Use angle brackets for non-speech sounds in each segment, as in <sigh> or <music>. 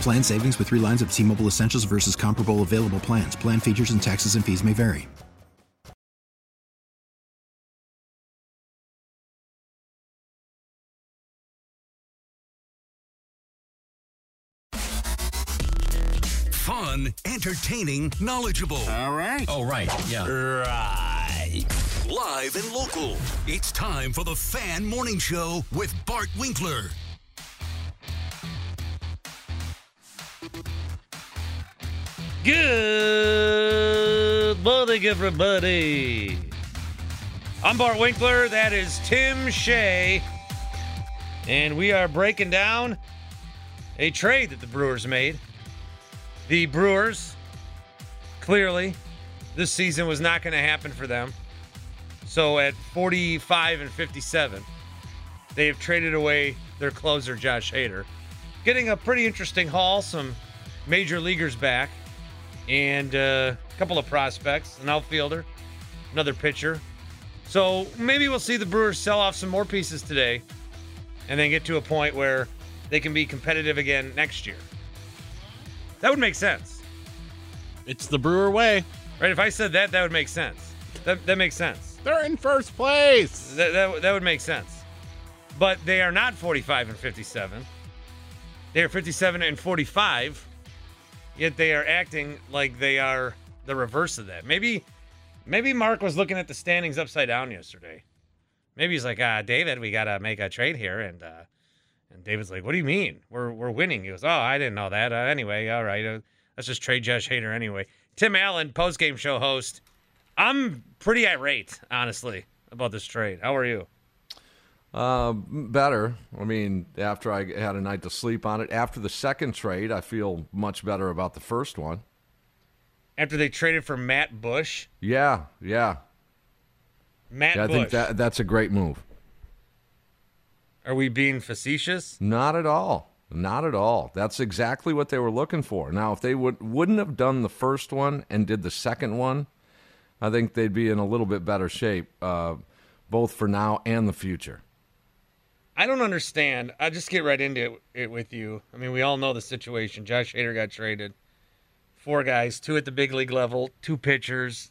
Plan savings with three lines of T Mobile Essentials versus comparable available plans. Plan features and taxes and fees may vary. Fun, entertaining, knowledgeable. All right. Oh, right. Yeah. Right. Live and local. It's time for the Fan Morning Show with Bart Winkler. Good morning, everybody. I'm Bart Winkler. That is Tim Shea. And we are breaking down a trade that the Brewers made. The Brewers, clearly, this season was not going to happen for them. So at 45 and 57, they have traded away their closer, Josh Hader, getting a pretty interesting haul, some major leaguers back and uh, a couple of prospects, an outfielder, another pitcher. So maybe we'll see the Brewers sell off some more pieces today and then get to a point where they can be competitive again next year. That would make sense. It's the Brewer way. Right? If I said that, that would make sense. That, that makes sense. They're in first place. That, that, that would make sense. But they are not 45 and 57. They are 57 and 45 yet they are acting like they are the reverse of that. Maybe maybe Mark was looking at the standings upside down yesterday. Maybe he's like, ah, David, we gotta make a trade here, and uh, and David's like, what do you mean? We're we're winning. He goes, oh, I didn't know that. Uh, anyway, all right, uh, let's just trade Josh Hader anyway. Tim Allen, post game show host. I'm pretty irate, honestly, about this trade. How are you? Uh, better. I mean, after I had a night to sleep on it. After the second trade, I feel much better about the first one. After they traded for Matt Bush? Yeah, yeah. Matt yeah, I Bush. think that that's a great move. Are we being facetious? Not at all. Not at all. That's exactly what they were looking for. Now, if they would wouldn't have done the first one and did the second one, I think they'd be in a little bit better shape, uh, both for now and the future. I don't understand. I'll just get right into it, it, with you. I mean, we all know the situation. Josh Hader got traded. Four guys, two at the big league level, two pitchers,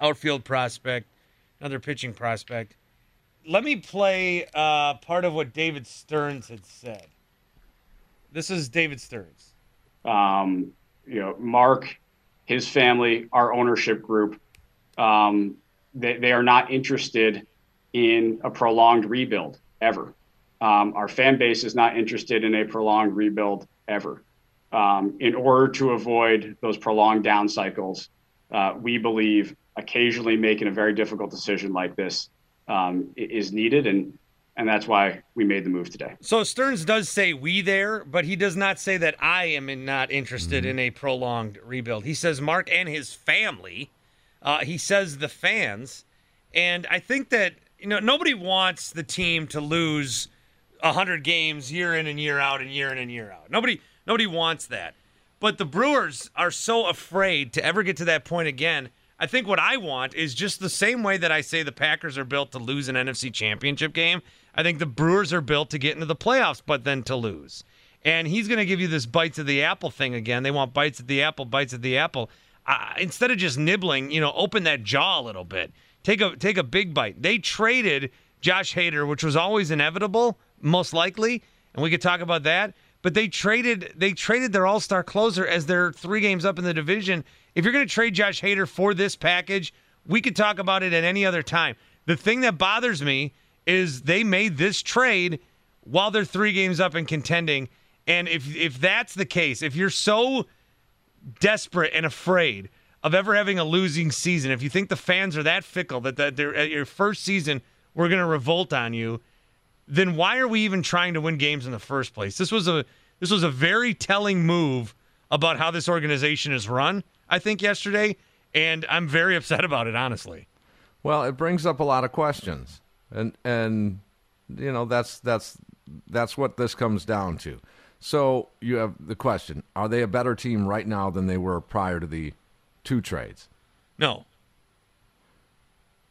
outfield prospect, another pitching prospect. Let me play uh, part of what David Stearns had said. This is David Stearns. Um, you know, Mark, his family, our ownership group, um, they, they are not interested in a prolonged rebuild ever. Um, our fan base is not interested in a prolonged rebuild ever. Um, in order to avoid those prolonged down cycles, uh, we believe occasionally making a very difficult decision like this um, is needed, and and that's why we made the move today. So Stearns does say we there, but he does not say that I am in, not interested mm-hmm. in a prolonged rebuild. He says Mark and his family. Uh, he says the fans, and I think that you know nobody wants the team to lose 100 games year in and year out and year in and year out. Nobody nobody wants that. But the Brewers are so afraid to ever get to that point again. I think what I want is just the same way that I say the Packers are built to lose an NFC championship game. I think the Brewers are built to get into the playoffs, but then to lose. And he's going to give you this bites of the apple thing again. They want bites of the apple, bites of the apple. Uh, instead of just nibbling, you know, open that jaw a little bit. Take a take a big bite. They traded Josh Hader, which was always inevitable most likely, and we could talk about that. but they traded they traded their all-star closer as they're three games up in the division. If you're going to trade Josh Hader for this package, we could talk about it at any other time. The thing that bothers me is they made this trade while they're three games up and contending. And if if that's the case, if you're so desperate and afraid of ever having a losing season, if you think the fans are that fickle that, that they're at your first season, we're going to revolt on you, then why are we even trying to win games in the first place? This was a this was a very telling move about how this organization is run. I think yesterday, and I'm very <laughs> upset about it, honestly. Well, it brings up a lot of questions, and and you know that's that's that's what this comes down to. So you have the question: Are they a better team right now than they were prior to the two trades? No.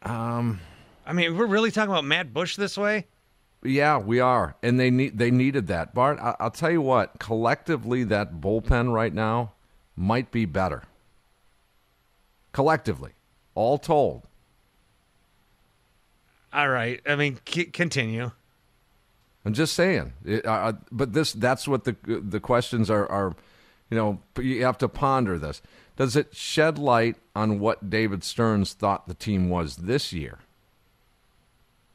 Um, I mean, we're really talking about Matt Bush this way. Yeah, we are, and they need they needed that. Bart, I, I'll tell you what. Collectively, that bullpen right now might be better. Collectively, all told. All right. I mean, c- continue. I'm just saying. It, uh, but this that's what the the questions are are you know, you have to ponder this. Does it shed light on what David Stearns thought the team was this year?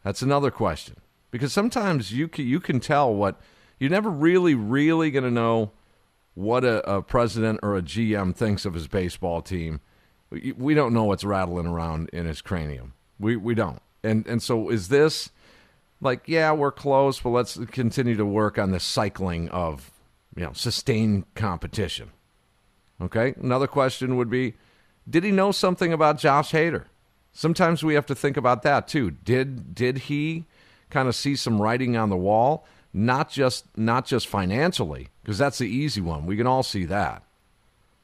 That's another question. Because sometimes you can, you can tell what you're never really really going to know what a, a president or a GM thinks of his baseball team. We don't know what's rattling around in his cranium. We we don't. And and so is this like, yeah, we're close, but let's continue to work on the cycling of, you know, sustained competition. Okay. Another question would be, did he know something about Josh Hader? Sometimes we have to think about that too. Did did he kind of see some writing on the wall? Not just not just financially, because that's the easy one. We can all see that.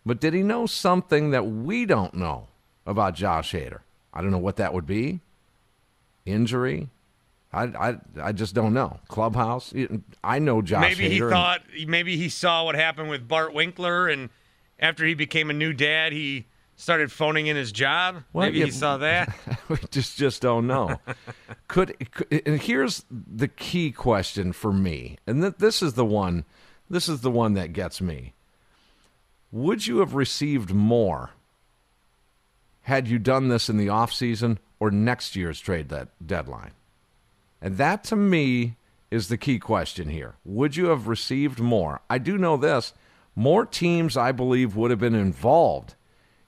But did he know something that we don't know about Josh Hader? I don't know what that would be. Injury, I, I, I just don't know. Clubhouse. I know Josh. Maybe Hader he thought. Maybe he saw what happened with Bart Winkler, and after he became a new dad, he started phoning in his job. Well, maybe yeah, he saw that. <laughs> we just just don't know. <laughs> could, could, and here's the key question for me, and th- this is the one. This is the one that gets me. Would you have received more had you done this in the off season or next year's trade that deadline? And that to me is the key question here. Would you have received more? I do know this. More teams, I believe, would have been involved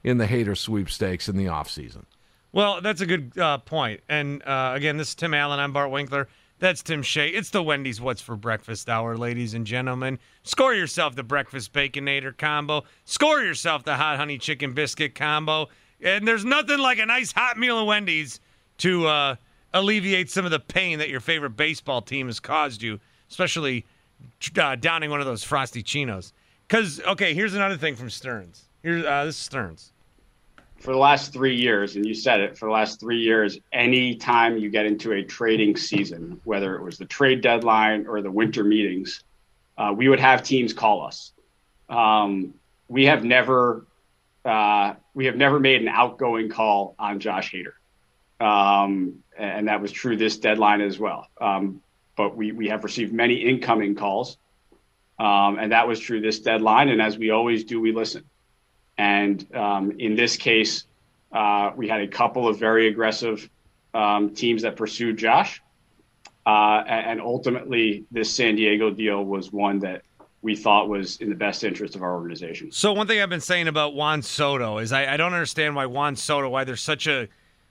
in the Hader sweepstakes in the offseason. Well, that's a good uh, point. And uh, again, this is Tim Allen. I'm Bart Winkler. That's Tim Shea. It's the Wendy's What's for Breakfast Hour, ladies and gentlemen. Score yourself the Breakfast Baconator combo. Score yourself the Hot Honey Chicken Biscuit combo. And there's nothing like a nice hot meal at Wendy's to uh, alleviate some of the pain that your favorite baseball team has caused you, especially uh, downing one of those Frosty-ccinos. Because okay, here's another thing from Stearns. Here's uh, this is Stearns. For the last three years, and you said it, for the last three years, any time you get into a trading season, whether it was the trade deadline or the winter meetings, uh, we would have teams call us. Um, we have never, uh, we have never made an outgoing call on Josh Hader. Um, and that was true this deadline as well. Um, but we, we have received many incoming calls, um, and that was true this deadline. And as we always do, we listen. And um, in this case, uh, we had a couple of very aggressive um, teams that pursued Josh. Uh, and ultimately, this San Diego deal was one that we thought was in the best interest of our organization. So, one thing I've been saying about Juan Soto is I, I don't understand why Juan Soto, why there's such a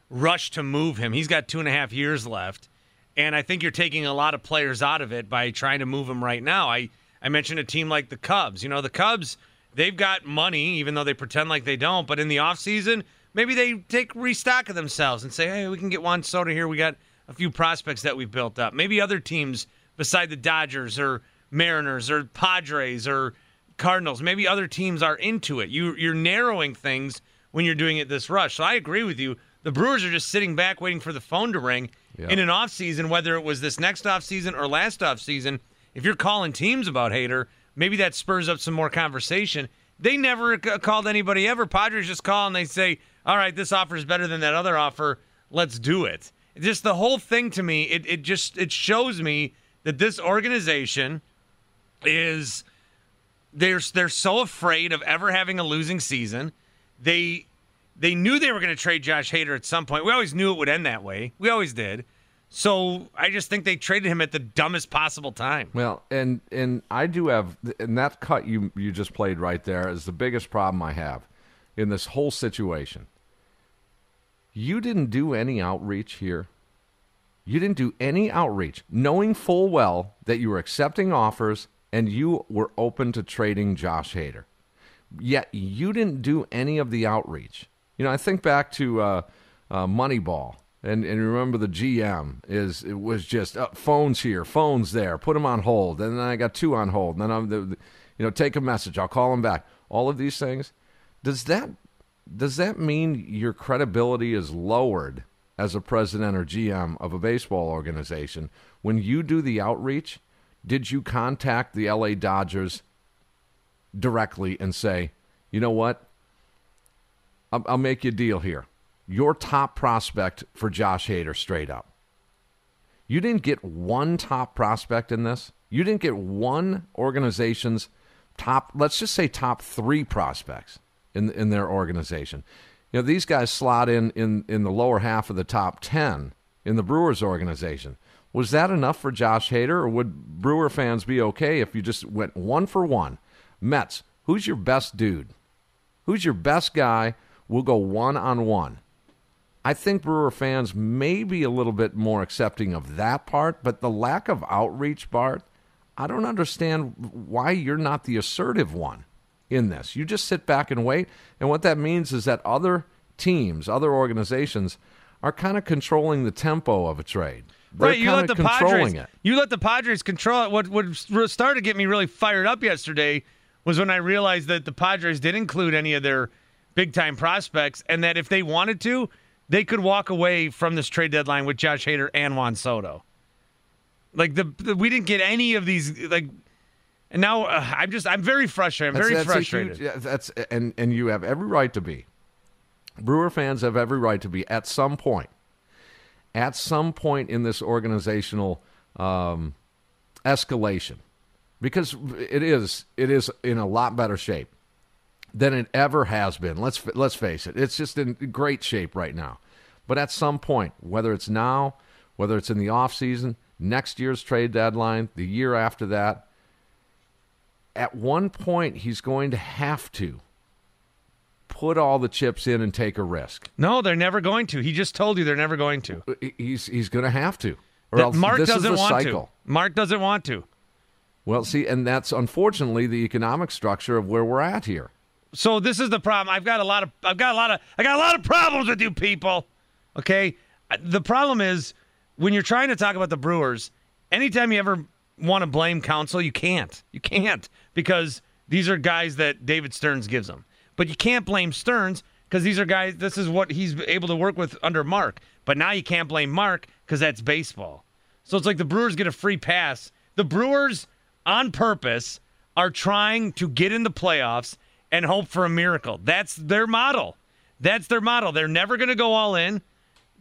rush to move him. He's got two and a half years left. And I think you're taking a lot of players out of it by trying to move him right now. I, I mentioned a team like the Cubs. You know, the Cubs, they've got money, even though they pretend like they don't. But in the offseason, maybe they take restock of themselves and say, hey, we can get Juan Soto here. We got a few prospects that we've built up. Maybe other teams beside the Dodgers or Mariners or Padres or Cardinals, maybe other teams are into it. You, you're narrowing things when you're doing it this rush. So I agree with you. The Brewers are just sitting back waiting for the phone to ring in an offseason, whether it was this next offseason or last offseason. If you're calling teams about Hader, maybe that spurs up some more conversation. They never called anybody ever. Padres just call and they say, all right, this offer is better than that other offer. Let's do it. Just the whole thing to me, it, it just it shows me that this organization is they're they're so afraid of ever having a losing season. They they knew they were going to trade Josh Hader at some point. We always knew it would end that way. We always did. So I just think they traded him at the dumbest possible time. Well, and and I do have, and that cut you you just played right there is the biggest problem I have in this whole situation. You didn't do any outreach here. You didn't do any outreach, knowing full well that you were accepting offers and you were open to trading Josh Hader. Yet you didn't do any of the outreach. You know, I think back to uh, uh, Moneyball, and and remember the GM is it was just uh, phones here, phones there, put them on hold, and then I got two on hold, and then I'm the, the, you know take a message, I'll call them back. All of these things. Does that does that mean your credibility is lowered as a president or GM of a baseball organization when you do the outreach? Did you contact the LA Dodgers directly and say, you know what? I'll, I'll make you a deal here. Your top prospect for Josh Hader, straight up. You didn't get one top prospect in this. You didn't get one organization's top, let's just say top three prospects in in their organization. You know, these guys slot in in in the lower half of the top 10 in the Brewers organization. Was that enough for Josh Hader or would Brewer fans be okay if you just went one for one? Mets, who's your best dude? Who's your best guy? We'll go one on one. I think Brewer fans may be a little bit more accepting of that part, but the lack of outreach, Bart, I don't understand why you're not the assertive one in this. You just sit back and wait. And what that means is that other teams, other organizations are kind of controlling the tempo of a trade. They're right, you let the controlling Padres. it. You let the Padres control it. What what started to get me really fired up yesterday was when I realized that the Padres did include any of their big time prospects, and that if they wanted to, they could walk away from this trade deadline with Josh Hader and Juan Soto. Like the, the we didn't get any of these like. And now uh, I'm just I'm very frustrated. I'm very That's- that's frustrated. huge- yeah, that's and and you have every right to be. Brewer fans have every right to be at some point. At some point in this organizational um, escalation, because it is it is in a lot better shape than it ever has been. Let's let's face it; it's just in great shape right now. But at some point, whether it's now, whether it's in the off season, next year's trade deadline, the year after that, at one point he's going to have to put all the chips in and take a risk. no, they're never going to. He just told you they're never going to. He's he's going to have to, or That else Mark this doesn't want cycle. to. Mark doesn't want to. Well, see, and that's unfortunately the economic structure of where we're at here. So this is the problem. I've got a lot of I've got a lot of I got a lot of problems with you people. Okay? The problem is when you're trying to talk about the Brewers, anytime you ever want to blame Counsell, you can't. You can't because these are guys that David Stearns gives them. But you can't blame Stearns because these are guys this is what he's able to work with under Mark. But now you can't blame Mark because that's baseball. So it's like the Brewers get a free pass. The Brewers, on purpose, are trying to get in the playoffs and hope for a miracle. That's their model. That's their model. They're never going to go all in.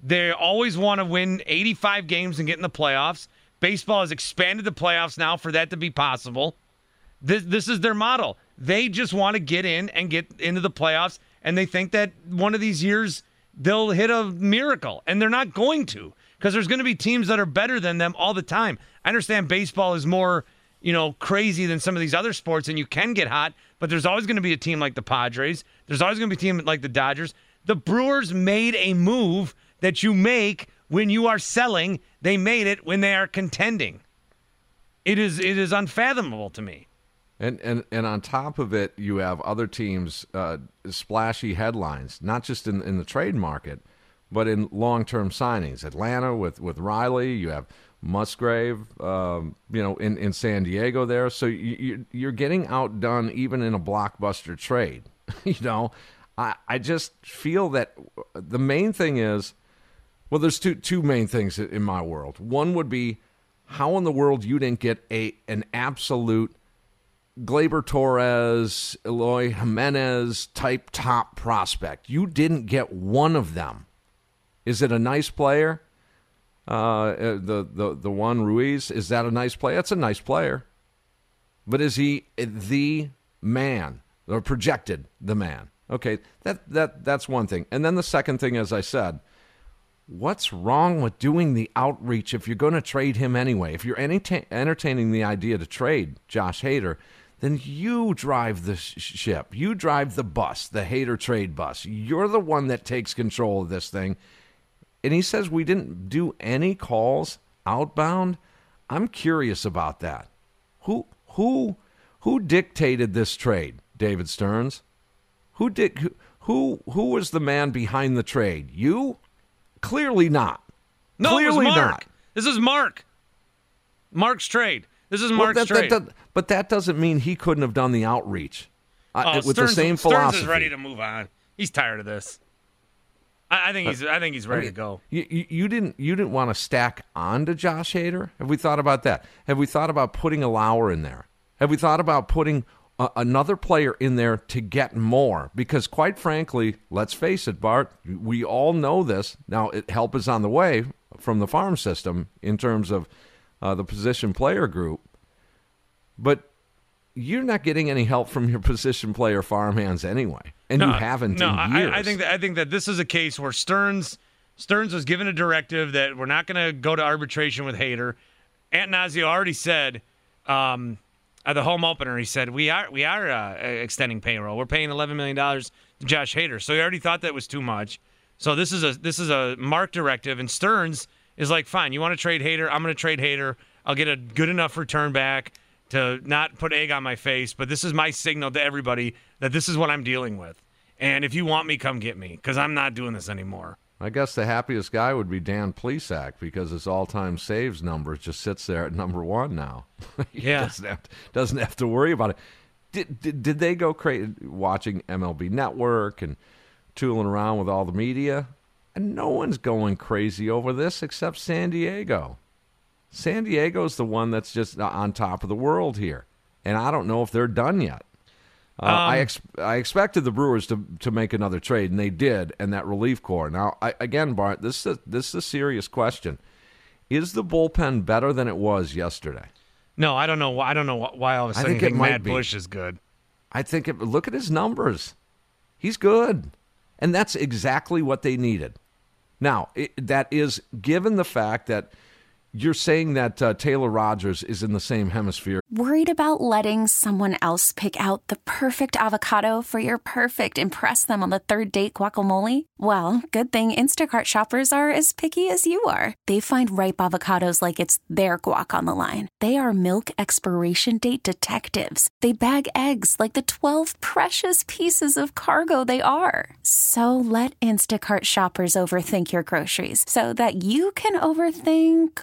They always want to win 85 games and get in the playoffs. Baseball has expanded the playoffs now for that to be possible. This this is their model. They just want to get in and get into the playoffs, and they think that one of these years they'll hit a miracle, and they're not going to because there's going to be teams that are better than them all the time. I understand baseball is more you know crazy than some of these other sports, and you can get hot, but there's always going to be a team like the Padres. There's always going to be a team like the Dodgers. The Brewers made a move that you make when you are selling. They made it when they are contending. It is it is unfathomable to me. And, and and on top of it, you have other teams uh, splashy headlines, not just in in the trade market, but in long term signings. Atlanta with with Riley, you have Musgrove, um, you know, in, in San Diego there. So you, you you're getting outdone even in a blockbuster trade. <laughs> you know, I I just feel that the main thing is, well, there's two two main things in my world. One would be how in the world you didn't get a an absolute Gleyber Torres, Eloy Jimenez type top prospect. You didn't get one of them. Is it a nice player? Uh, the the the one Ruiz is that a nice player? That's a nice player. but is he the man or projected the man? Okay, that that that's one thing. And then the second thing, as I said, what's wrong with doing the outreach if you're going to trade him anyway? If you're entertain- entertaining the idea to trade Josh Hader, then you drive the sh- ship. You drive the bus, the Hader trade bus. You're the one that takes control of this thing. And he says we didn't do any calls outbound. I'm curious about that. Who who who dictated this trade, David Stearns? Who did who who was the man behind the trade? You? Clearly not. No, Clearly it was Mark. not. This is Mark. Mark's trade. This is Well, Mark's that- that- trade. that- but that doesn't mean he couldn't have done the outreach uh, Oh, with Stearns, the same Stearns is ready to move on. He's tired of this. I, I think he's. I think he's ready to go. You, you, you didn't you didn't want to stack onto Josh Hader. Have we thought about that? Have we thought about putting a Lauer in there? Have we thought about putting a, another player in there to get more? Because quite frankly, let's face it, Bart, we all know this. Now, it, help is on the way from the farm system in terms of uh, the position player group, but you're not getting any help from your position player farmhands anyway, and you haven't No, in I, years. I think that I think that this is a case where Stearns Stearns was given a directive that we're not going to go to arbitration with Hader. Attanasio already said um, at the home opener, he said we are we are uh, extending payroll. We're paying eleven million dollars to Josh Hader, so he already thought that was too much. So this is a this is a Mark directive, and Stearns is like, fine, you want to trade Hader? I'm going to trade Hader. I'll get a good enough return back to not put egg on my face, but this is my signal to everybody that this is what I'm dealing with. And if you want me, come get me because I'm not doing this anymore. I guess the happiest guy would be Dan Plesac because his all-time saves number just sits there at number one now. <laughs> Yeah. doesn't have, doesn't have to worry about it. Did, did, did they go crazy watching MLB Network and tooling around with all the media? And no one's going crazy over this except San Diego. San Diego's the one that's just on top of the world here, and I don't know if they're done yet. Uh, I Um, ex- I expected the Brewers to to make another trade, and they did, and that relief core. Now, I, again, Bart, this is a, this is a serious question. Is the bullpen better than it was yesterday? No, I don't know. why- I don't know why all of a I sudden think you think Matt. Bush is good. I think it, look at his numbers. He's good, and that's exactly what they needed. Now, it, that is given the fact that you're saying that uh, Taylor Rogers is in the same hemisphere. Worried about letting someone else pick out the perfect avocado for your perfect impress them on the third date guacamole? Well, good thing Instacart shoppers are as picky as you are. They find ripe avocados like it's their guac on the line. They are milk expiration date detectives. They bag eggs like the 12 precious pieces of cargo they are. So let Instacart shoppers overthink your groceries so that you can overthink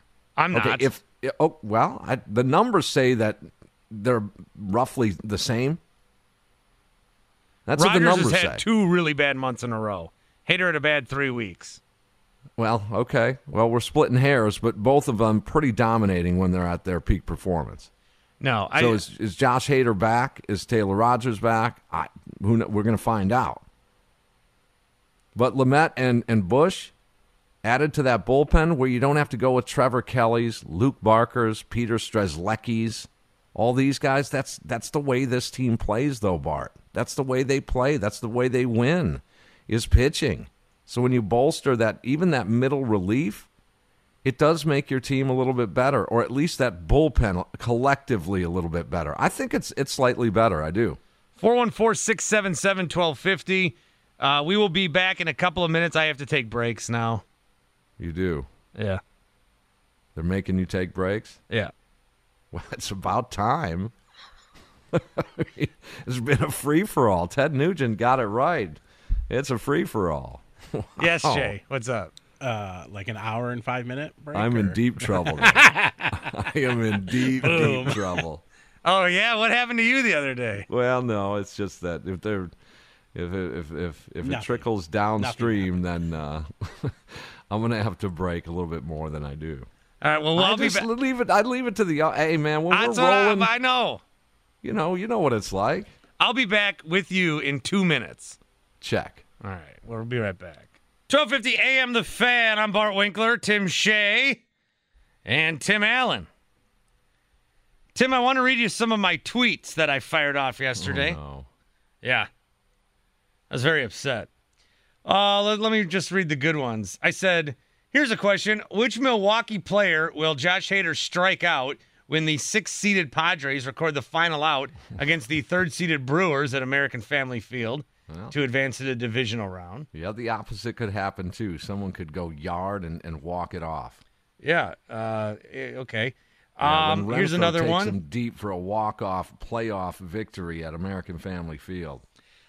I'm okay, not. If oh well, I, the numbers say that they're roughly the same. That's Rogers what the numbers has say. two really bad months in a row. Hader had a bad three weeks. Well, okay. Well, we're splitting hairs, but both of them pretty dominating when they're at their peak performance. No, I, So is, is Josh Hader back? Is Taylor Rogers back? I, who we're going to find out. But Lamet and, and Bush added to that bullpen where you don't have to go with Trevor Kelley's, Luke Barker's, Peter Strzelecki's, all these guys. That's that's the way this team plays, though, Bart. That's the way they play. That's the way they win, is pitching. So when you bolster that, even that middle relief, it does make your team a little bit better, or at least that bullpen collectively a little bit better. I think it's it's slightly better. I do. 414 677 1250. Uh, We will be back in a couple of minutes. I have to take breaks now. You do. Yeah. They're making you take breaks. Yeah. Well, <laughs> it's about time. <laughs> it's been a free for all. Ted Nugent got it right. It's a free for all. <laughs> Yes, Jay. What's up? Uh, like an hour and five minute break. I'm in deep trouble. I am in deep, Boom. deep trouble. Oh, yeah. What happened to you the other day? Well, no, it's just that if they're if it, if if if it Nothing. trickles downstream, then uh, I'm gonna have to break a little bit more than I do. All right. Well, I I'll be just back. leave it. I leave it to the. uh, Hey, man, when That's we're what I, rolling, I know. you know, you know what it's like. I'll be back with you in two minutes. Check. All right. We'll be right back. 1250 AM The Fan. I'm Bart Winkler, Tim Shea, and Tim Allen. Tim, I want to read you some of my tweets that I fired off yesterday. Oh, no. Yeah. I was very upset. Uh, let, let me just read the good ones. I said, here's a question. Which Milwaukee player will Josh Hader strike out when the six seeded Padres record the final out <laughs> against the third seeded Brewers at American Family Field Well. to advance to the divisional round? Yeah, the opposite could happen too. Someone could go yard and, and walk it off. Yeah. Uh, eh, okay. Yeah, um, here's another takes one. Them deep for a walk off playoff victory at American Family Field.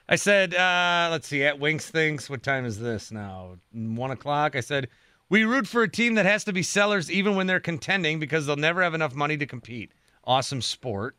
I said, uh, let's see, at Winks Thinks, what time is this now? One o'clock. I said, we root for a team that has to be sellers even when they're contending because they'll never have enough money to compete. Awesome sport.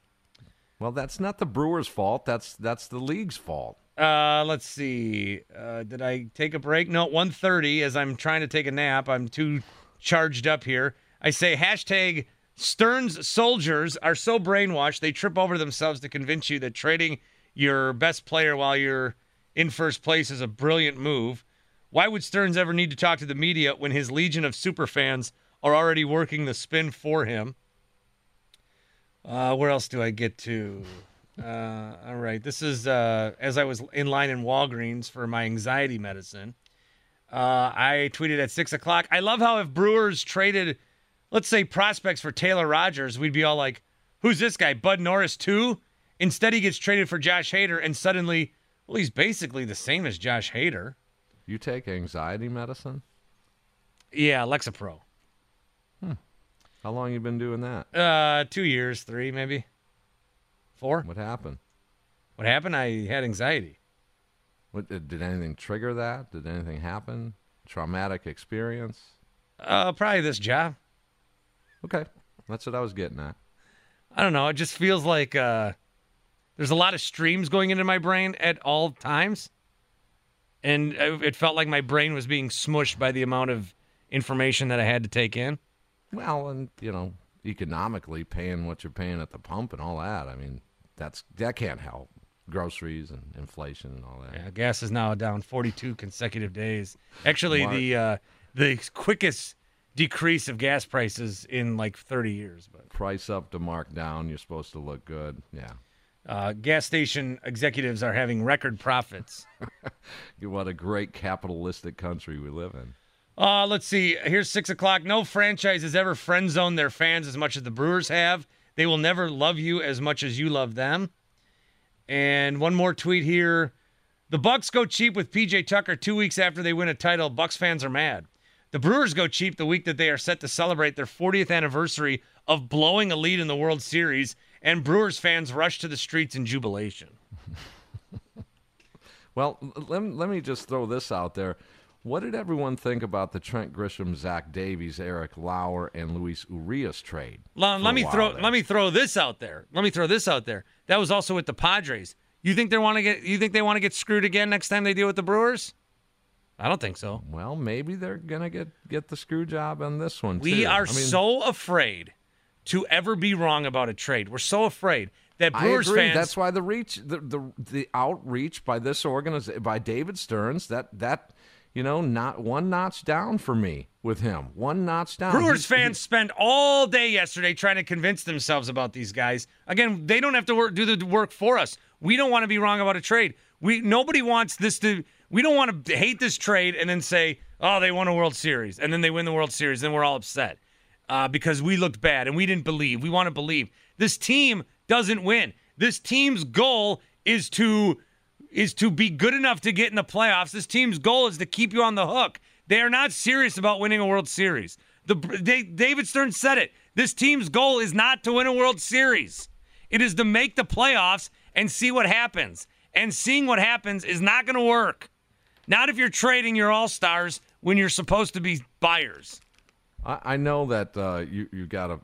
Well, that's not the Brewers' fault. That's that's the league's fault. Uh, let's see. Uh, did I take a break? No, 1.30 as I'm trying to take a nap. I'm too charged up here. I say hashtag Stearns' soldiers are so brainwashed they trip over themselves to convince you that trading your best player while you're in first place is a brilliant move. Why would Stearns ever need to talk to the media when his legion of superfans are already working the spin for him? Uh, where else do I get to? Uh, all right. This is uh, as I was in line in Walgreens for my anxiety medicine. Uh, I tweeted at six o'clock. I love how if Brewers traded, let's say, prospects for Taylor Rogers, we'd be all like, "Who's this guy? Bud Norris too?" Instead, he gets traded for Josh Hader, and suddenly, well, he's basically the same as Josh Hader. You take anxiety medicine? Yeah, Lexapro. Hmm. How long you been doing that? Uh, two years, three maybe, four. What happened? What happened? I had anxiety. What did, did anything trigger that? Did anything happen? Traumatic experience? Uh, probably this job. Okay, that's what I was getting at. I don't know. It just feels like uh, there's a lot of streams going into my brain at all times, and it felt like my brain was being smushed by the amount of information that I had to take in. Well, and you know, economically paying what you're paying at the pump and all that. I mean, that's that can't help. Groceries and inflation and all that. Yeah, gas is now down 42 consecutive days. Actually, Mark. the uh, the quickest decrease of gas prices in like 30 years. But Price up to mark down. You're supposed to look good. Yeah. Uh, gas station executives are having record profits. <laughs> What a great capitalistic country we live in. Uh, let's see. Here's six o'clock. No franchise has ever friend zoned their fans as much as the Brewers have. They will never love you as much as you love them. And one more tweet here. The Bucks go cheap with PJ Tucker two weeks after they win a title. Bucks fans are mad. The Brewers go cheap the week that they are set to celebrate their 40th anniversary of blowing a lead in the World Series, and Brewers fans rushed to the streets in jubilation. <laughs> Well, let, let me just throw this out there. What did everyone think about the Trent Grisham, Zach Davies, Eric Lauer, and Luis Urias trade? Let, let me throw there? let me throw this out there. Let me throw this out there. That was also with the Padres. You think they want to get? You think they want to get screwed again next time they deal with the Brewers? I don't think so. Well, maybe they're gonna get get the screw job on this one. We too. are I mean, so afraid to ever be wrong about a trade. We're so afraid that Brewers I agree. fans. That's why the reach, the the, the outreach by this organization, by David Stearns, that that you know, not one notch down for me with him. One notch down. Brewers He- fans spent all day yesterday trying to convince themselves about these guys. Again, they don't have to work, do the work for us. We don't want to be wrong about a trade. We nobody wants this to. We don't want to hate this trade and then say, "Oh, they won a World Series," and then they win the World Series, then we're all upset uh, because we looked bad and we didn't believe. We want to believe. This team doesn't win. This team's goal is to is to be good enough to get in the playoffs. This team's goal is to keep you on the hook. They are not serious about winning a World Series. The they, David Stern said it. This team's goal is not to win a World Series. It is to make the playoffs and see what happens. And seeing what happens is not going to work. Not if you're trading your all stars when you're supposed to be buyers. I, I know that uh, you you got a,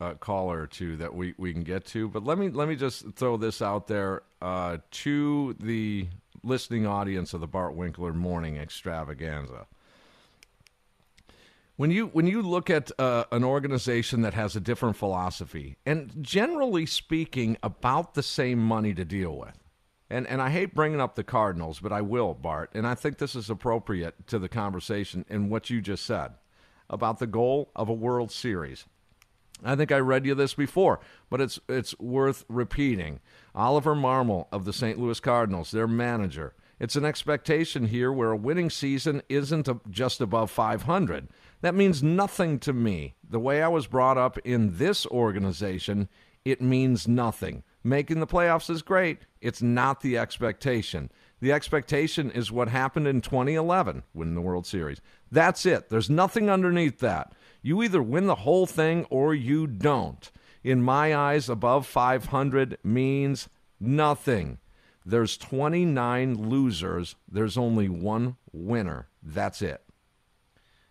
a caller or two that we, we can get to, but let me let me just throw this out there uh, to the listening audience of the Bart Winkler Morning Extravaganza. When you when you look at uh, an organization that has a different philosophy and generally speaking about the same money to deal with, and and I hate bringing up the Cardinals, but I will, Bart, and I think this is appropriate to the conversation and what you just said about the goal of a World Series. I think I read you this before, but it's it's worth repeating. Oliver Marmol of the St. Louis Cardinals, their manager. It's an expectation here where a winning season isn't just above 500. That means nothing to me. The way I was brought up in this organization, it means nothing. Making the playoffs is great. It's not the expectation. The expectation is what happened in 2011, winning the World Series. That's it. There's nothing underneath that. You either win the whole thing or you don't. In my eyes, above 500 means nothing. There's 29 losers. There's only one winner. That's it.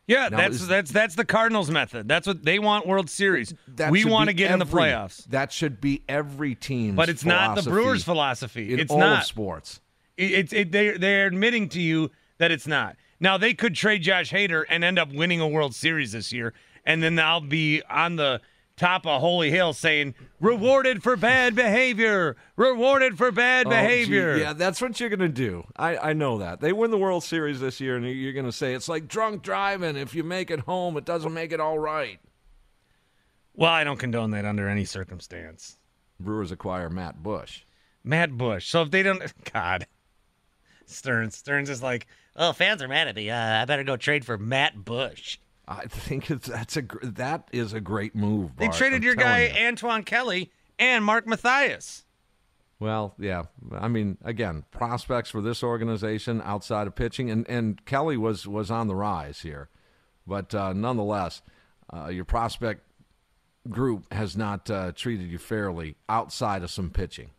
Yeah, Now, that's is- that's that's the Cardinals method. That's what they want World Series. We want to get in the playoffs. That should be every team's But it's not the Brewers' philosophy. in it's all not of sports. It, it's it, they they're admitting to you that it's not. Now they could trade Josh Hader and end up winning a World Series this year, and then I'll be on the top of Holy Hill saying rewarded for bad behavior, rewarded for bad Oh, gee, behavior. yeah, that's what you're going to do. I, I know that. They win the World Series this year, and you're going to say it's like drunk driving. If you make it home, it doesn't make it all right. Well, I don't condone that under any circumstance. Brewers acquire Matt Bush. Matt Bush. So if they don't, <laughs> God, Stearns. Stearns is like, oh, fans are mad at me. Uh, I better go trade for Matt Bush. I think it's, that's a that is a great move. They traded I'm your guy you. Antoine Kelly and Mark Mathias. Well, yeah. I mean, again, prospects for this organization outside of pitching, and, and Kelly was was on the rise here, but uh, nonetheless, uh, your prospect group has not uh, treated you fairly outside of some pitching.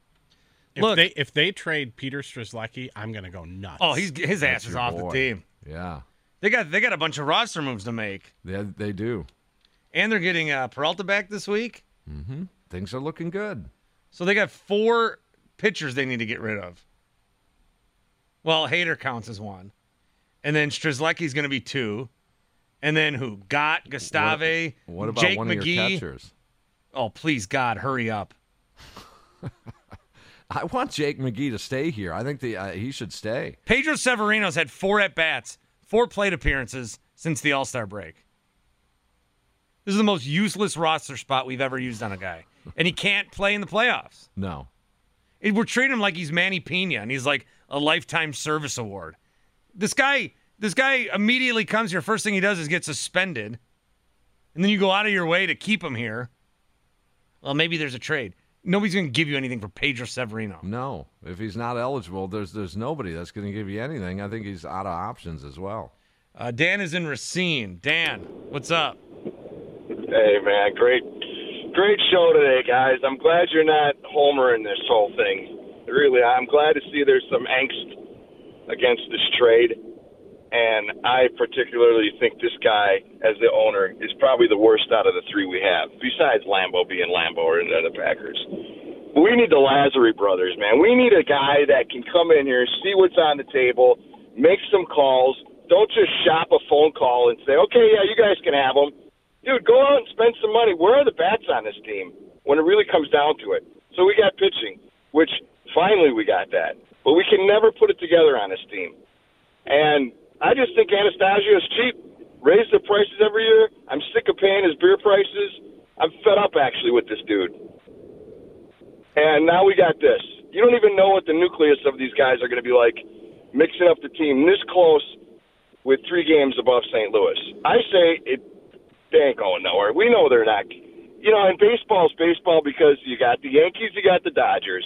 If Look- they if they trade Peter Strzelecki, I'm gonna go nuts. Oh, he's his ass That's is off boy. the team. Yeah, They got they got a bunch of roster moves to make, they they do. and they're getting uh, Peralta back this week. hmm Things are looking good. So they got four pitchers they need to get rid of. Well, Hader counts as one, and then Strzelecki's going to be two, and then who? Got Gustave, What, what about Jake one of McGee. your catchers? Oh, please, God, hurry up! <laughs> I want Jake McGee to stay here. I think the uh, he should stay. Pedro Severino's had four at bats, four plate appearances since the All Star break. This is the most useless roster spot we've ever used on a guy, and he can't play in the playoffs. No, And we're treating him like he's Manny Pena, and he's like a lifetime service award. This guy, this guy immediately comes here. First thing he does is get suspended, and then you go out of your way to keep him here. Well, maybe there's a trade. Nobody's going to give you anything for Pedro Severino. no. If he's not eligible, there's there's nobody that's going to give you anything. I think he's out of options as well. Uh, Dan is in Racine. Dan, what's up? Hey man, great, great show today, guys. I'm glad you're not homering this whole thing. Really, I'm glad to see there's some angst against this trade, and I particularly think this guy, as the owner, is probably the worst out of the three we have, besides Lambo being Lambo or the Packers. we need the Lazary brothers, man. We need a guy that can come in here, see what's on the table, make some calls. Don't just shop a phone call and say, okay, yeah, you guys can have them. Dude, go out and spend some money. Where are the bats on this team when it really comes down to it? So we got pitching, which finally we got that. But we can never put it together on this team. And I just think Attanasio is cheap. Raise the prices every year. I'm sick of paying his beer prices. I'm fed up actually with this dude. And now we got this. You don't even know what the nucleus of these guys are going to be like mixing up the team this close with three games above St. Louis. I say it they ain't going nowhere. We know they're not. You know, and baseball's baseball because you got the Yankees, you got the Dodgers.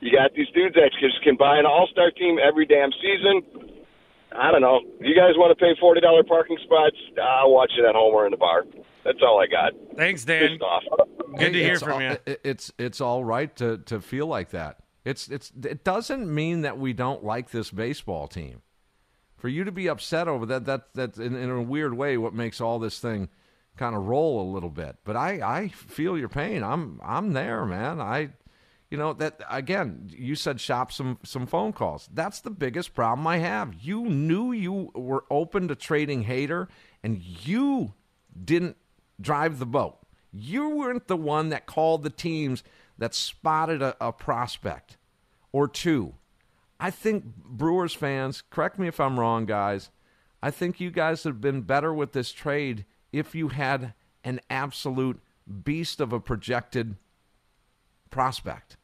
You got these dudes that just can buy an all-star team every damn season. I don't know. You guys want to pay forty dollar parking spots? I'll watch it at home or in the bar. That's all I got. Thanks, Dan. Off. Good to hear from all- you. It's it's all right to to feel like that. It's it's it doesn't mean that we don't like this baseball team. For you to be upset over that that that in, in a weird way what makes all this thing kind of roll a little bit. But I I feel your pain. I'm I'm there, man. I you know that again, you said shop some some phone calls. That's the biggest problem I have. You knew you were open to trading Hader and you didn't drive the boat. You weren't the one that called the teams that spotted a, a prospect or two. I think Brewers fans, correct me if I'm wrong, guys. I think you guys have been better with this trade if you had an absolute beast of a projected prospect.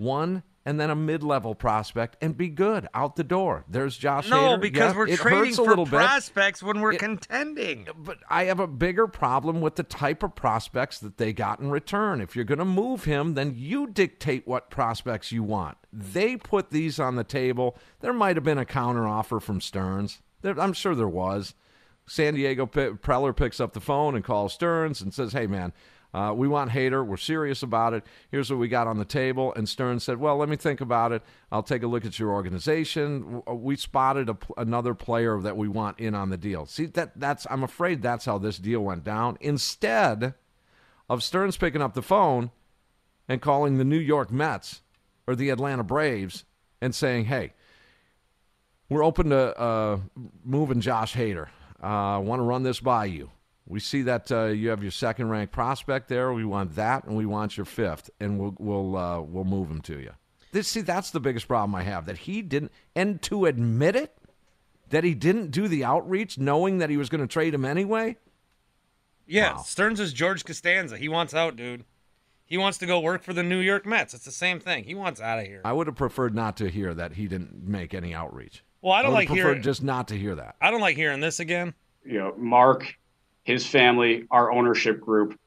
One and then a mid-level prospect and be good out the door. There's Josh No, Hader. because Yeah, we're trading for little bit. prospects when we're It- contending. But I have a bigger problem with the type of prospects that they got in return. If you're going to move him, then you dictate what prospects you want. They put these on the table. There might have been a counteroffer from Stearns. There, I'm sure there was. San Diego P- Preller picks up the phone and calls Stearns and says, "Hey, man." Uh, we want Hader. We're serious about it. Here's what we got on the table. And Stern said, "Well, let me think about it. I'll take a look at your organization. Uh, We spotted a, another player that we want in on the deal. See that that's I'm afraid that's how this deal went down. Instead of Stearns picking up the phone and calling the New York Mets or the Atlanta Braves and saying, "Hey, we're open to uh, moving Josh Hader. I uh, want to run this by you. We see that uh, you have your second ranked prospect there. We want that, and we want your fifth, and we'll we'll uh, we'll move him to you. This, see, that's the biggest problem I have that he didn't, and to admit it, that he didn't do the outreach, knowing that he was going to trade him anyway. Yeah, Stearns is George Costanza. He wants out, dude. He wants to go work for the New York Mets. It's the same thing. He wants out of here. I would have preferred not to hear that he didn't make any outreach. Well, I don't would like have hearing- just not to hear that. I don't like hearing this again. you know, Mark, his family, our ownership group,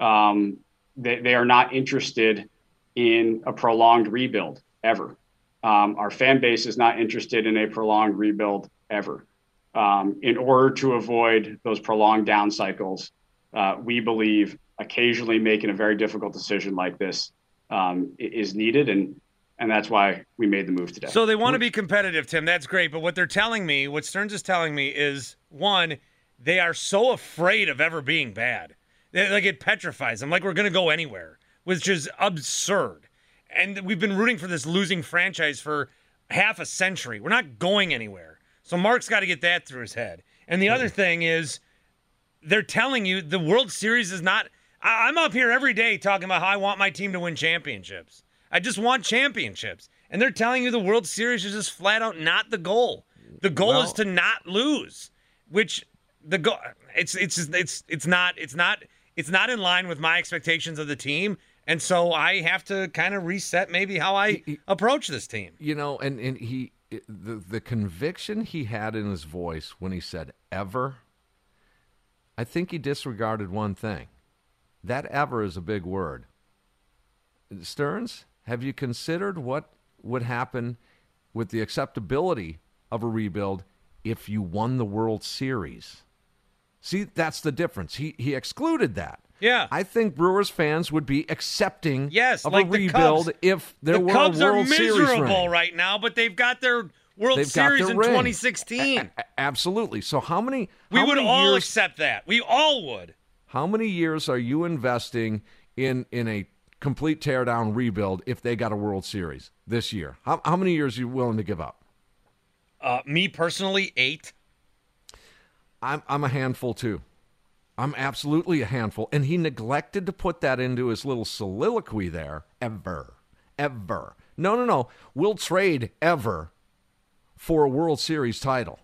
um, they, they are not interested in a prolonged rebuild ever. Um, our fan base is not interested in a prolonged rebuild ever. Um, in order to avoid those prolonged down cycles, uh, we believe occasionally making a very difficult decision like this um, is needed, and and that's why we made the move today. So they want to be competitive, Tim. That's great. But what they're telling me, what Stearns is telling me, is one, they are so afraid of ever being bad. They, like it petrifies them, like we're going to go anywhere, which is absurd. And we've been rooting for this losing franchise for half a century. We're not going anywhere. So Mark's got to get that through his head. And the other mm-hmm. thing is, they're telling you the World Series is not. I, I'm up here every day talking about how I want my team to win championships. I just want championships. And they're telling you the World Series is just flat out not the goal. The goal is to not lose, which the goal it's it's it's it's not it's not it's not in line with my expectations of the team. And so I have to kind of reset maybe how I approach this team. You know, and and he the the conviction he had in his voice when he said ever. I think he disregarded one thing. That ever is a big word. Stearns, have you considered what would happen with the acceptability of a rebuild if you won the World Series? See, that's the difference. He he excluded that. Yeah. I think Brewers fans would be accepting Yes, of like a rebuild Cubs. if there the were Cubs a World are miserable right now, but they've got their World They've Series in ring. 2016. A- Absolutely. So how many? we how would many all years, accept that. We all would. How many years are you investing in in a complete teardown rebuild if they got a World Series this year? How, how many years are you willing to give up? Uh, me personally, eight. I'm I'm a handful too. I'm absolutely a handful. And he neglected to put that into his little soliloquy there. Ever. Ever. No, no, no. We'll trade ever for a World Series title.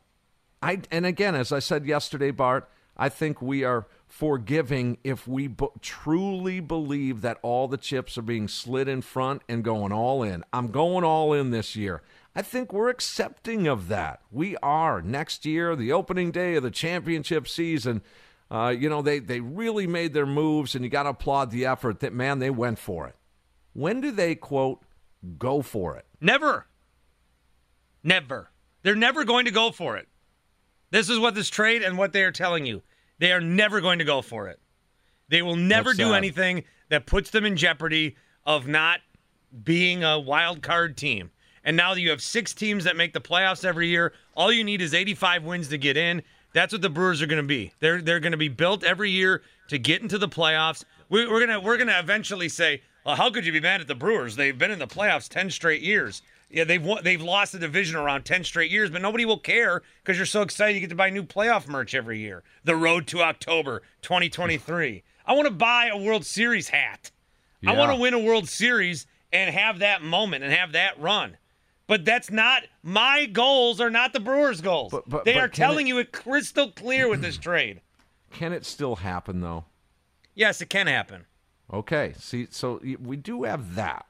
I and again, as I said yesterday, Bart, I think we are forgiving if we truly believe that all the chips are being slid in front and going all in. I'm going all in this year. I think we're accepting of that. We are. Next year, the opening day of the championship season, uh, you know, they, they really made their moves, and you got to applaud the effort that, man, they went for it. When do they, quote, go for it? Never. Never. They're never going to go for it. This is what this trade and what they are telling you. They are never going to go for it. They will never That's do sad. anything that puts them in jeopardy of not being a wild card team. And now that you have six teams that make the playoffs every year, all you need is 85 wins to get in. That's what the Brewers are going to be. They're they're going to be built every year to get into the playoffs. We, we're gonna we're gonna eventually say, well, how could you be mad at the Brewers? They've been in the playoffs 10 straight years. Yeah, they've won, they've lost the division around 10 straight years, but nobody will care because you're so excited you get to buy new playoff merch every year. The road to October 2023. <laughs> I want to buy a World Series hat. I want to win a World Series and have that moment and have that run. But that's not my goals are not the Brewers' goals. But- but- they but are telling it- you it crystal clear with this <clears throat> trade. Can it still happen, though? Yes, it can happen. Okay. See, so we do have that.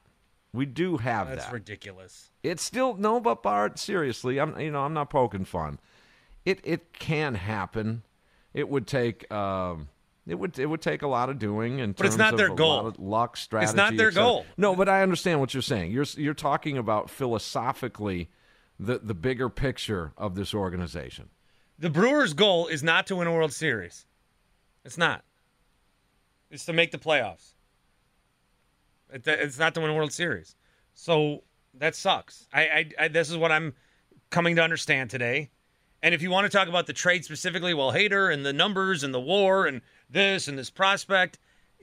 We do have That's that. That's ridiculous. It's still no, but Bart, seriously, I'm you know I'm not poking fun. It it can happen. It would take um, it would it would take a lot of doing and But it's not their goal. of luck strategy. It's not their goal. No, but I understand what you're saying. You're you're talking about philosophically the the bigger picture of this organization. The Brewers' goal is not to win a World Series. It's not. It's to make the playoffs. It- It's not to win a World Series. So that sucks. I, I, I this is what I'm coming to understand today. And if you want to talk about the trade specifically, well, Hader and the numbers and the war and this and this prospect,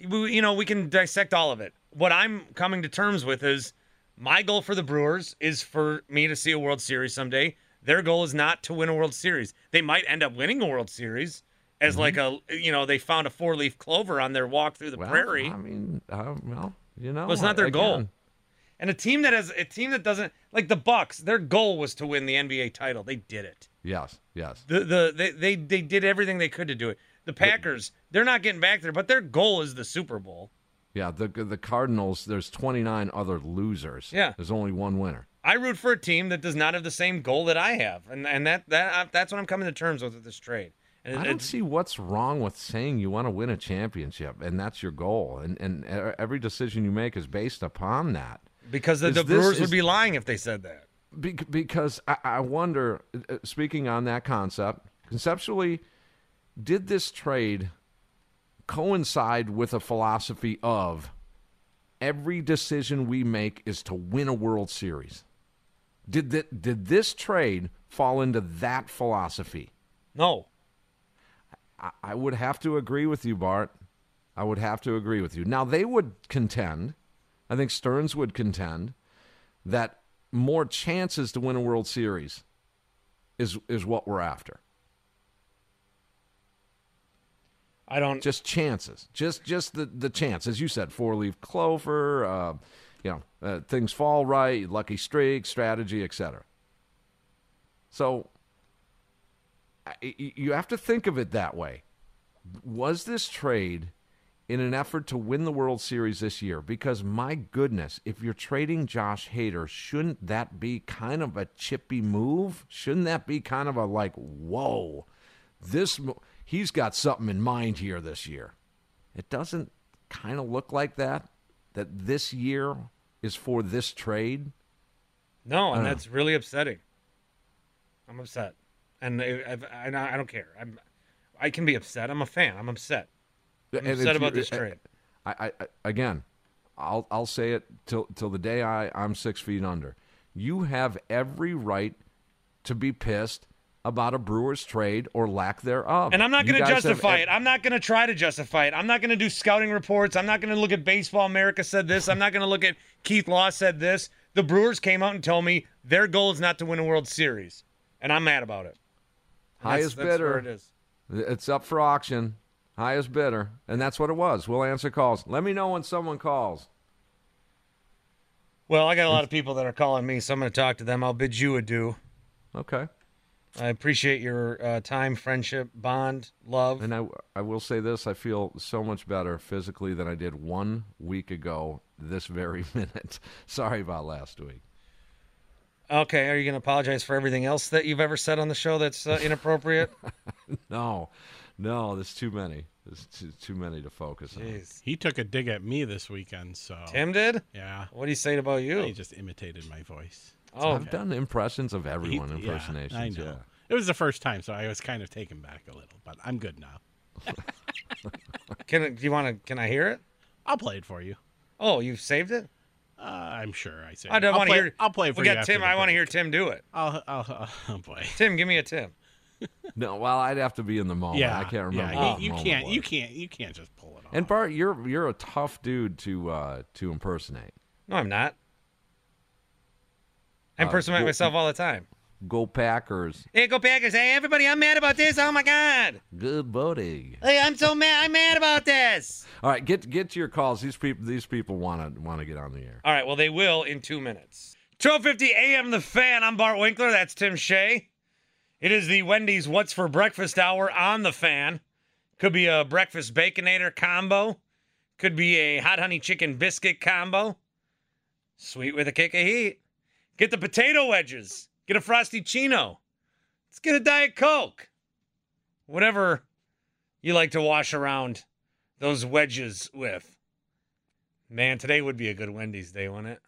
we, you know, we can dissect all of it. What I'm coming to terms with is my goal for the Brewers is for me to see a World Series someday. Their goal is not to win a World Series. They might end up winning a World Series as like a, you know, they found a four leaf clover on their walk through the Well, prairie. I mean, uh, well, you know, Well, it's not their again, goal. And a team that has a team that doesn't like the Bucks, their goal was to win the NBA title. They did it. Yes, yes. The the they they, they did everything they could to do it. The Packers, they're not getting back there, but their goal is the Super Bowl. Yeah, the the Cardinals. There's 29 other losers. Yeah. there's only one winner. I root for a team that does not have the same goal that I have, and and that that that's what I'm coming to terms with with this trade. And I don't see what's wrong with saying you want to win a championship and that's your goal, and and every decision you make is based upon that. because the, the Brewers is- would be lying if they said that. Because I, I wonder, uh, speaking on that concept, conceptually, did this trade coincide with a philosophy of every decision we make is to win a World Series? Did that? Did this trade fall into that philosophy? No. I, I would have to agree with you, Bart. I would have to agree with you. Now they would contend, I think Stearns would contend that more chances to win a World Series is is what we're after. I don't just chances, just just the the chance, as you said, four leaf clover, uh, you know, uh, things fall right, lucky streak, strategy, etc. So you have to think of it that way. Was this trade in an effort to win the World Series this year? Because my goodness, if you're trading Josh Hader, shouldn't that be kind of a chippy move? Shouldn't that be kind of a like, whoa, this mo- he's got something in mind here this year? It doesn't kind of look like that. That this year is for this trade. No, and don't know. that's really upsetting. I'm upset, and I, I, I don't care. I'm, I can be upset. I'm a fan. I'm upset. I'm And upset about this uh, trade. I, I, I again, I'll I'll say it till till the day I I'm six feet under. You have every right to be pissed about a Brewers trade or lack thereof. And I'm not going to guys have justify it. I'm not going to try to justify it. I'm not going to do scouting reports. I'm not going to look at Baseball America said this. I'm not going to look at Keith Law said this. The Brewers came out and told me their goal is not to win a World Series, and I'm mad about it. And Highest that's bidder. it is. It's up for auction. Highest bidder. And that's what it was. We'll answer calls. Let me know when someone calls. Well, I got a lot of people that are calling me, so I'm going to talk to them. I'll bid you adieu. Okay. I appreciate your uh, time, friendship, bond, love. And I, I will say this I feel so much better physically than I did one week ago this very <laughs> minute. Sorry about last week. Okay, are you going to apologize for everything else that you've ever said on the show that's uh, inappropriate? <laughs> No, no, there's too many. There's too, too many to focus on. He took a dig at me this weekend, so Tim did? Yeah. What did he say about you? He just imitated my voice. Oh, I've done impressions of everyone, He- yeah, impersonations. I know. yeah. It was the first time, so I was kind of taken back a little, but I'm good now. <laughs> Can do you want to? Can I hear it? I'll play it for you. Oh, you've saved it. Uh, I'm sure I said. I don't want to hear. I'll play it for we you. got Tim. I want to hear Tim do it. I'll, I'll, oh boy. Tim, give me a Tim. <laughs> No, well, I'd have to be in the moment. yeah, I can't remember. Yeah, what you, you can't. was. You can't. You can't just pull it off. And Bart, you're you're a tough dude to uh, to impersonate. No, I'm not. I Uh, impersonate go- myself all the time. Go Packers! Hey, go Packers! Hey, everybody! I'm mad about this. Oh my God! Good buddy. Hey, I'm so mad. I'm mad about this. All right, get get to your calls. These people these people want to want to get on the air. All right. Well, they will in two minutes. 12:50 a.m. The Fan. I'm Bart Winkler. That's Tim Shea. It is the Wendy's What's for Breakfast hour on the Fan. Could be a breakfast baconator combo. Could be a hot honey chicken biscuit combo. Sweet with a kick of heat. Get the potato wedges. Get a Frosty-ccino. Let's get a diet coke. Whatever you like to wash around those wedges with. Man, today would be a good Wendy's day, wouldn't it?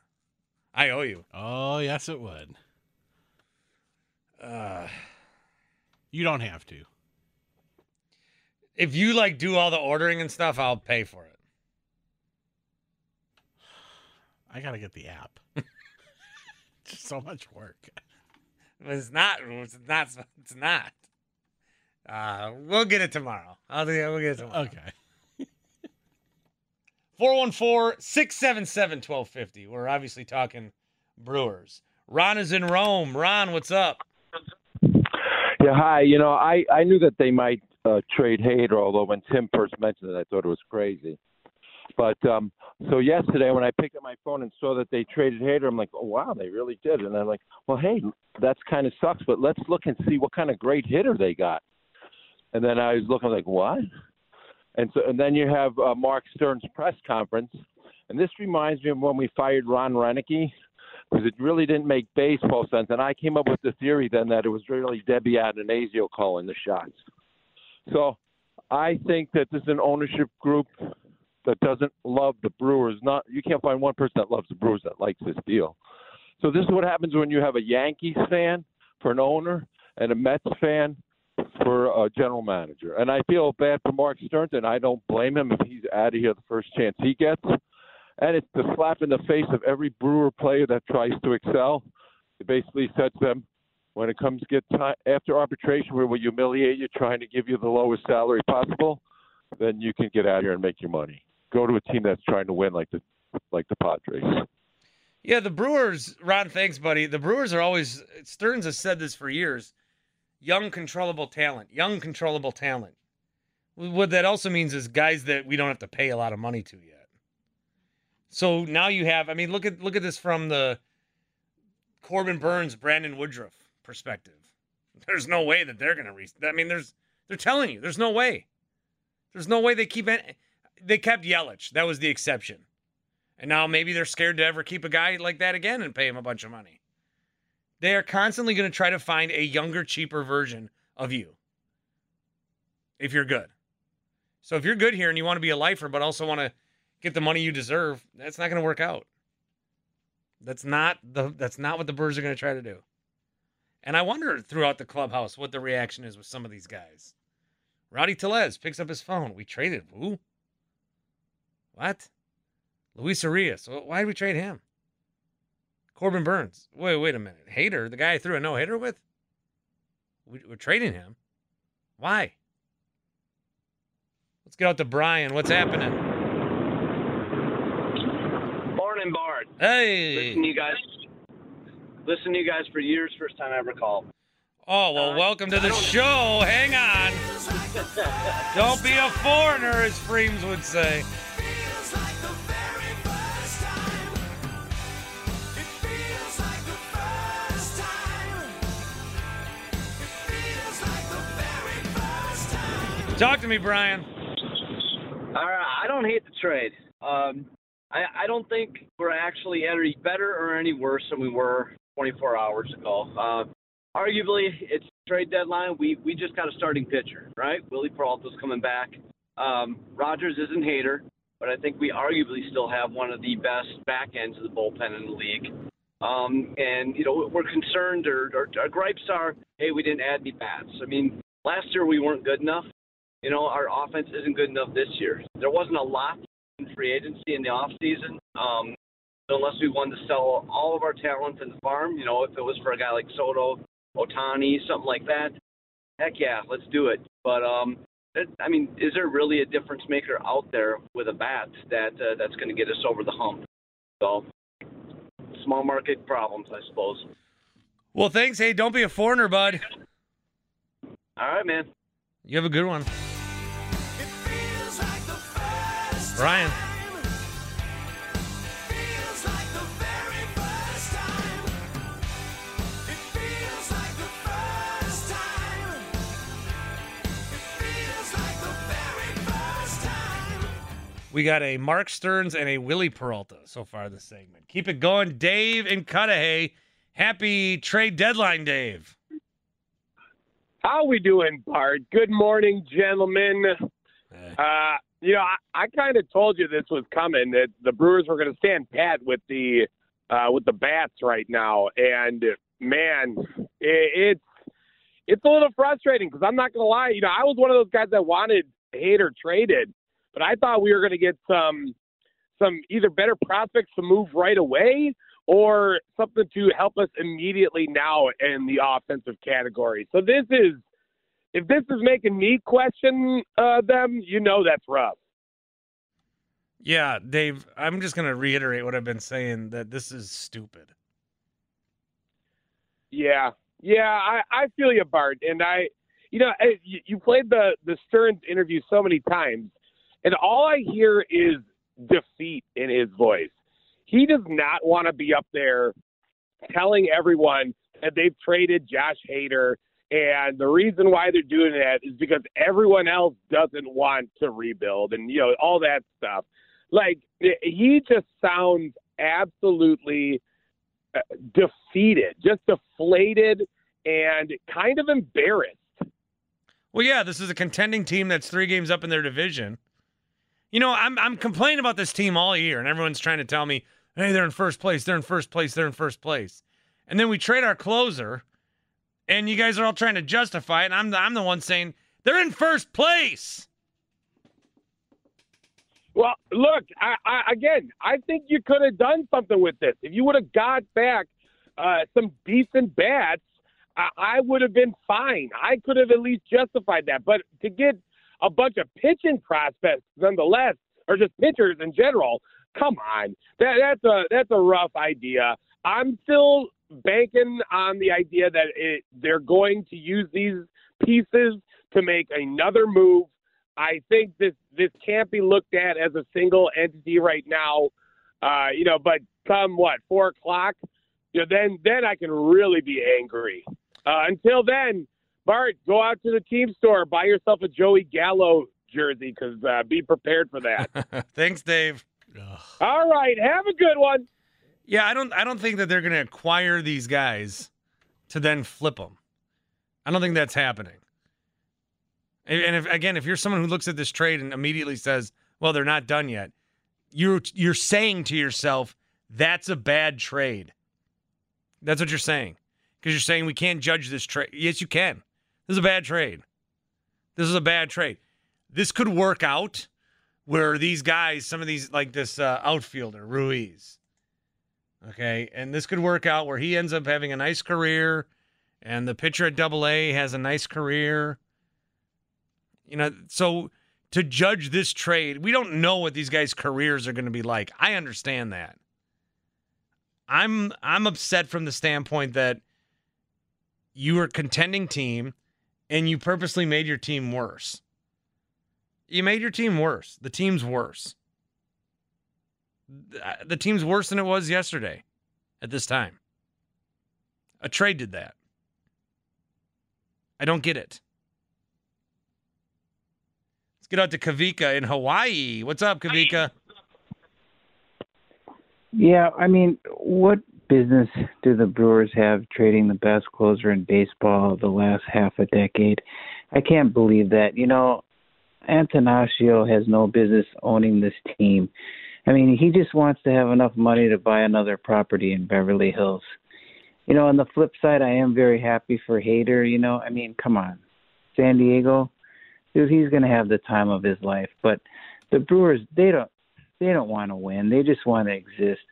I owe you. Oh yes, it would. Uh, You don't have to. if you like do all the ordering and stuff, I'll pay for it. I gotta get the app. <laughs> Just <laughs> so much work. It's not. It's not. It's not. Uh, we'll get it tomorrow. I'll do. We'll get it tomorrow. Okay. <laughs> 414-677-1250. We're obviously talking Brewers. Ron is in Rome. Ron, what's up? Yeah, hi. You know, I I knew that they might uh, trade Hader, although when Tim first mentioned it, I thought it was crazy. But um, so yesterday, when I picked up my phone and saw that they traded Hader, I'm like, oh wow, they really did. And I'm like, well, hey, that's kind of sucks, but let's look and see what kind of great hitter they got. And then I was looking like, what? And so, and then you have uh, Mark Stearns' press conference, and this reminds me of when we fired Ron Roenicke because it really didn't make baseball sense. And I came up with the theory then that it was really Debbie Attanasio calling the shots. So I think that this is an ownership group that doesn't love the Brewers. Not you can't find one person that loves the Brewers that likes this deal. So this is what happens when you have a Yankees fan for an owner and a Mets fan for a general manager. And I feel bad for Mark Stearns, and I don't blame him if he's out of here the first chance he gets. And it's the slap in the face of every Brewer player that tries to excel. It basically sets them when it comes get time after arbitration, where we humiliate you, trying to give you the lowest salary possible. Then you can get out here and make your money. Go to a team that's trying to win, like the like the Padres. Yeah, the Brewers, Ron, thanks, buddy. The Brewers are always, Stearns has said this for years young, controllable talent. Young, controllable talent. What that also means is guys that we don't have to pay a lot of money to yet. So now you have, I mean, look at look at this from the Corbin Burnes, Brandon Woodruff perspective. There's no way that they're going to re. I mean, there's they're telling you, there's no way. There's no way they keep it. They kept Yelich. That was the exception. And now maybe they're scared to ever keep a guy like that again and pay him a bunch of money. They are constantly going to try to find a younger, cheaper version of you. If you're good. So if you're good here and you want to be a lifer, but also want to get the money you deserve, that's not going to work out. That's not the that's not what the birds are going to try to do. And I wonder throughout the clubhouse what the reaction is with some of these guys. Rowdy Tellez picks up his phone. We traded who? What? Luis Urias. Why did we trade him? Corbin Burnes. Wait, wait a minute. Hader, the guy I threw a no hitter with? We- We're trading him. Why? Let's get out to Brian. What's happening? Morning, Bart. Hey. Listen to you guys. Listen to you guys for years. First time I ever called. Oh, well, uh, welcome to the show. Hang on. <laughs> Don't be a foreigner, as Freems would say. Talk to me, Brian. All right, I don't hate the trade. Um, I, I don't think we're actually any better or any worse than we were 24 hours ago. Uh, arguably, it's trade deadline. We we just got a starting pitcher, right? Willie Peralta's coming back. Um, Rogers isn't Hader, but I think we arguably still have one of the best back ends of the bullpen in the league. Um, and you know we're concerned, or, or our gripes are, hey, we didn't add any bats. I mean, last year we weren't good enough. You know, our offense isn't good enough this year. There wasn't a lot in free agency in the off season. Um, unless we wanted to sell all of our talent in the farm, you know, if it was for a guy like Soto, Ohtani, something like that, heck yeah, let's do it. But um, it, I mean, is there really a difference maker out there with a bat that uh, that's going to get us over the hump? So, small market problems, I suppose. Well, thanks. Hey, don't be a foreigner, bud. All right, man. You have a good one. Brian. We got a Mark Stearns and a Willie Peralta so far this segment. Keep it going, Dave and Cudahy. Happy trade deadline, Dave. How we doing, Bart? Good morning, gentlemen. Uh, you know, I, I kind of told you this was coming that the Brewers were going to stand pat with the uh, with the bats right now, and man, it, it's it's a little frustrating because I'm not going to lie. You know, I was one of those guys that wanted Hader traded, but I thought we were going to get some some either better prospects to move right away or something to help us immediately now in the offensive category. So this is if this is making me question uh, them, you know that's rough. Yeah, Dave, I'm just going to reiterate what I've been saying that this is stupid. Yeah, yeah, I, I feel you, Bart, and I, you know, eh, you, you played the the Stearns interview so many times, and all I hear is defeat in his voice. He does not want to be up there telling everyone that they've traded Josh Hader, and the reason why they're doing that is because everyone else doesn't want to rebuild, and you know all that stuff. Like he just sounds absolutely uh, defeated, just deflated, and kind of embarrassed. Well, yeah, this is a contending team that's three games up in their division. You know, I'm I'm complaining about this team all year, and everyone's trying to tell me, "Hey, they're in first place. They're in first place. They're in first place." And then we trade our closer, and you guys are all trying to justify it. And I'm the, I'm the one saying they're in first place. Well, look, I, I, again, I think you could have done something with this. If you would have got back uh, some decent bats, I, I would have been fine. I could have at least justified that. But to get a bunch of pitching prospects, nonetheless, or just pitchers in general, come on, that, that's a that's a rough idea. I'm still banking on the idea that it, they're going to use these pieces to make another move. I think this this can't be looked at as a single entity right now. Uh, you know, but come what four o'clock, you know, then then I can really be angry. Uh, until then, Bart, go out to the team store, buy yourself a Joey Gallo jersey, because uh, be prepared for that. <laughs> Thanks, Dave. All right, have a good one. Yeah, I don't I don't think that they're going to acquire these guys to then flip them. I don't think that's happening. And if again, if you're someone who looks at this trade and immediately says, "Well, they're not done yet," you're you're saying to yourself, "That's a bad trade." That's what you're saying because you're saying we can't judge this trade. Yes, you can. This is a bad trade. This is a bad trade. This could work out where these guys, some of these, like this uh, outfielder Ruiz, okay, and this could work out where he ends up having a nice career and the pitcher at Double A has a nice career. You know, so to judge this trade, we don't know what these guys' careers are going to be like. I understand that. I'm I'm upset from the standpoint that you were a contending team and you purposely made your team worse. You made your team worse. The team's worse. The team's worse than it was yesterday at this time. A trade did that. I don't get it. Let's get out to Kavika in Hawaii. What's up, Kavika? Yeah, I mean, what business do the Brewers have trading the best closer in baseball the last half a decade? I can't believe that. You know, Attanasio has no business owning this team. I mean, he just wants to have enough money to buy another property in Beverly Hills. You know, on the flip side, I am very happy for Hader. You know, I mean, come on, San Diego, dude, he's going to have the time of his life. But the Brewers, they don't, they don't want to win. They just want to exist.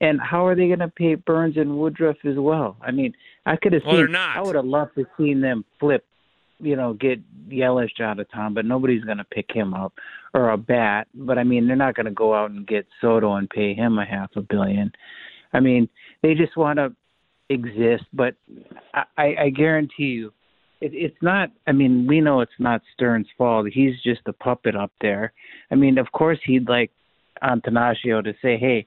And how are they going to pay Burnes and Woodruff as well? I mean, I could have well, seen. I would have loved to seen them flip, you know, get Yelich out of town, but nobody's going to pick him up or a bat. But I mean, they're not going to go out and get Soto and pay him a half a billion. I mean, they just want to exist. But I, I guarantee you, it, it's not. I mean, we know it's not Stearns' fault. He's just a puppet up there. I mean, of course, he'd like Attanasio to say, "Hey,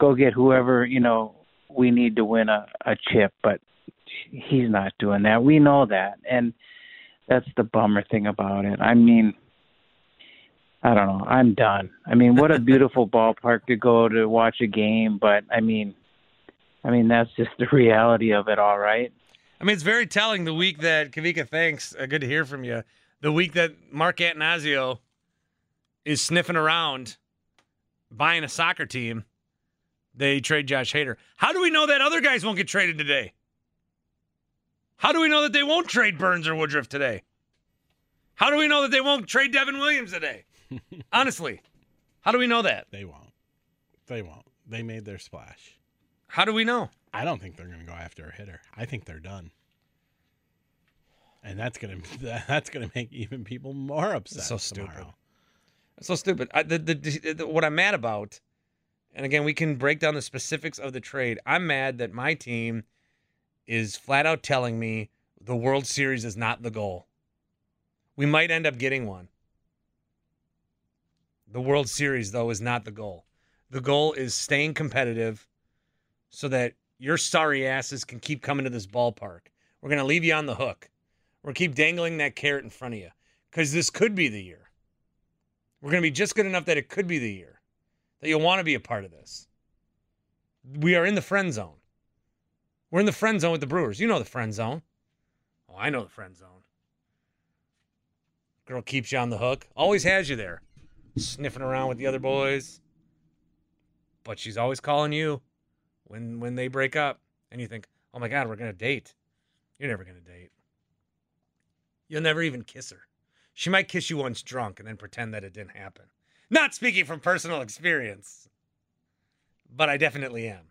go get whoever you know we need to win a, a chip," but he's not doing that. We know that, and that's the bummer thing about it. I mean. I don't know. I'm done. I mean, what a <laughs> beautiful ballpark to go to watch a game, but I mean, I mean that's just the reality of it all, right? I mean, it's very telling the week that Kavika, thanks. Uh, good to hear from you. The week that Mark Attanasio is sniffing around buying a soccer team, they trade Josh Hader. How do we know that other guys won't get traded today? How do we know that they won't trade Burnes or Woodruff today? How do we know that they won't trade Devin Williams today? <laughs> Honestly, how do we know that? They won't. They won't. They made their splash. How do we know? I don't think they're going to go after a hitter. I think they're done. And that's going <laughs> to that's going to make even people more upset. so stupid. so stupid. I, the, the, the, what I'm mad about, and again, we can break down the specifics of the trade. I'm mad that my team is flat out telling me the World Series is not the goal. We might end up getting one. The World Series, though, is not the goal. The goal is staying competitive so that your sorry asses can keep coming to this ballpark. We're going to leave you on the hook. We're going to keep dangling that carrot in front of you because this could be the year. We're going to be just good enough that it could be the year that you'll want to be a part of this. We are in the friend zone. We're in the friend zone with the Brewers. You know the friend zone. Oh, I know the friend zone. Girl keeps you on the hook, always has you there, sniffing around with the other boys. But she's always calling you when when they break up, and you think, "Oh my God, we're gonna date." You're never gonna date. You'll never even kiss her. She might kiss you once drunk and then pretend that it didn't happen. Not speaking from personal experience, but I definitely am.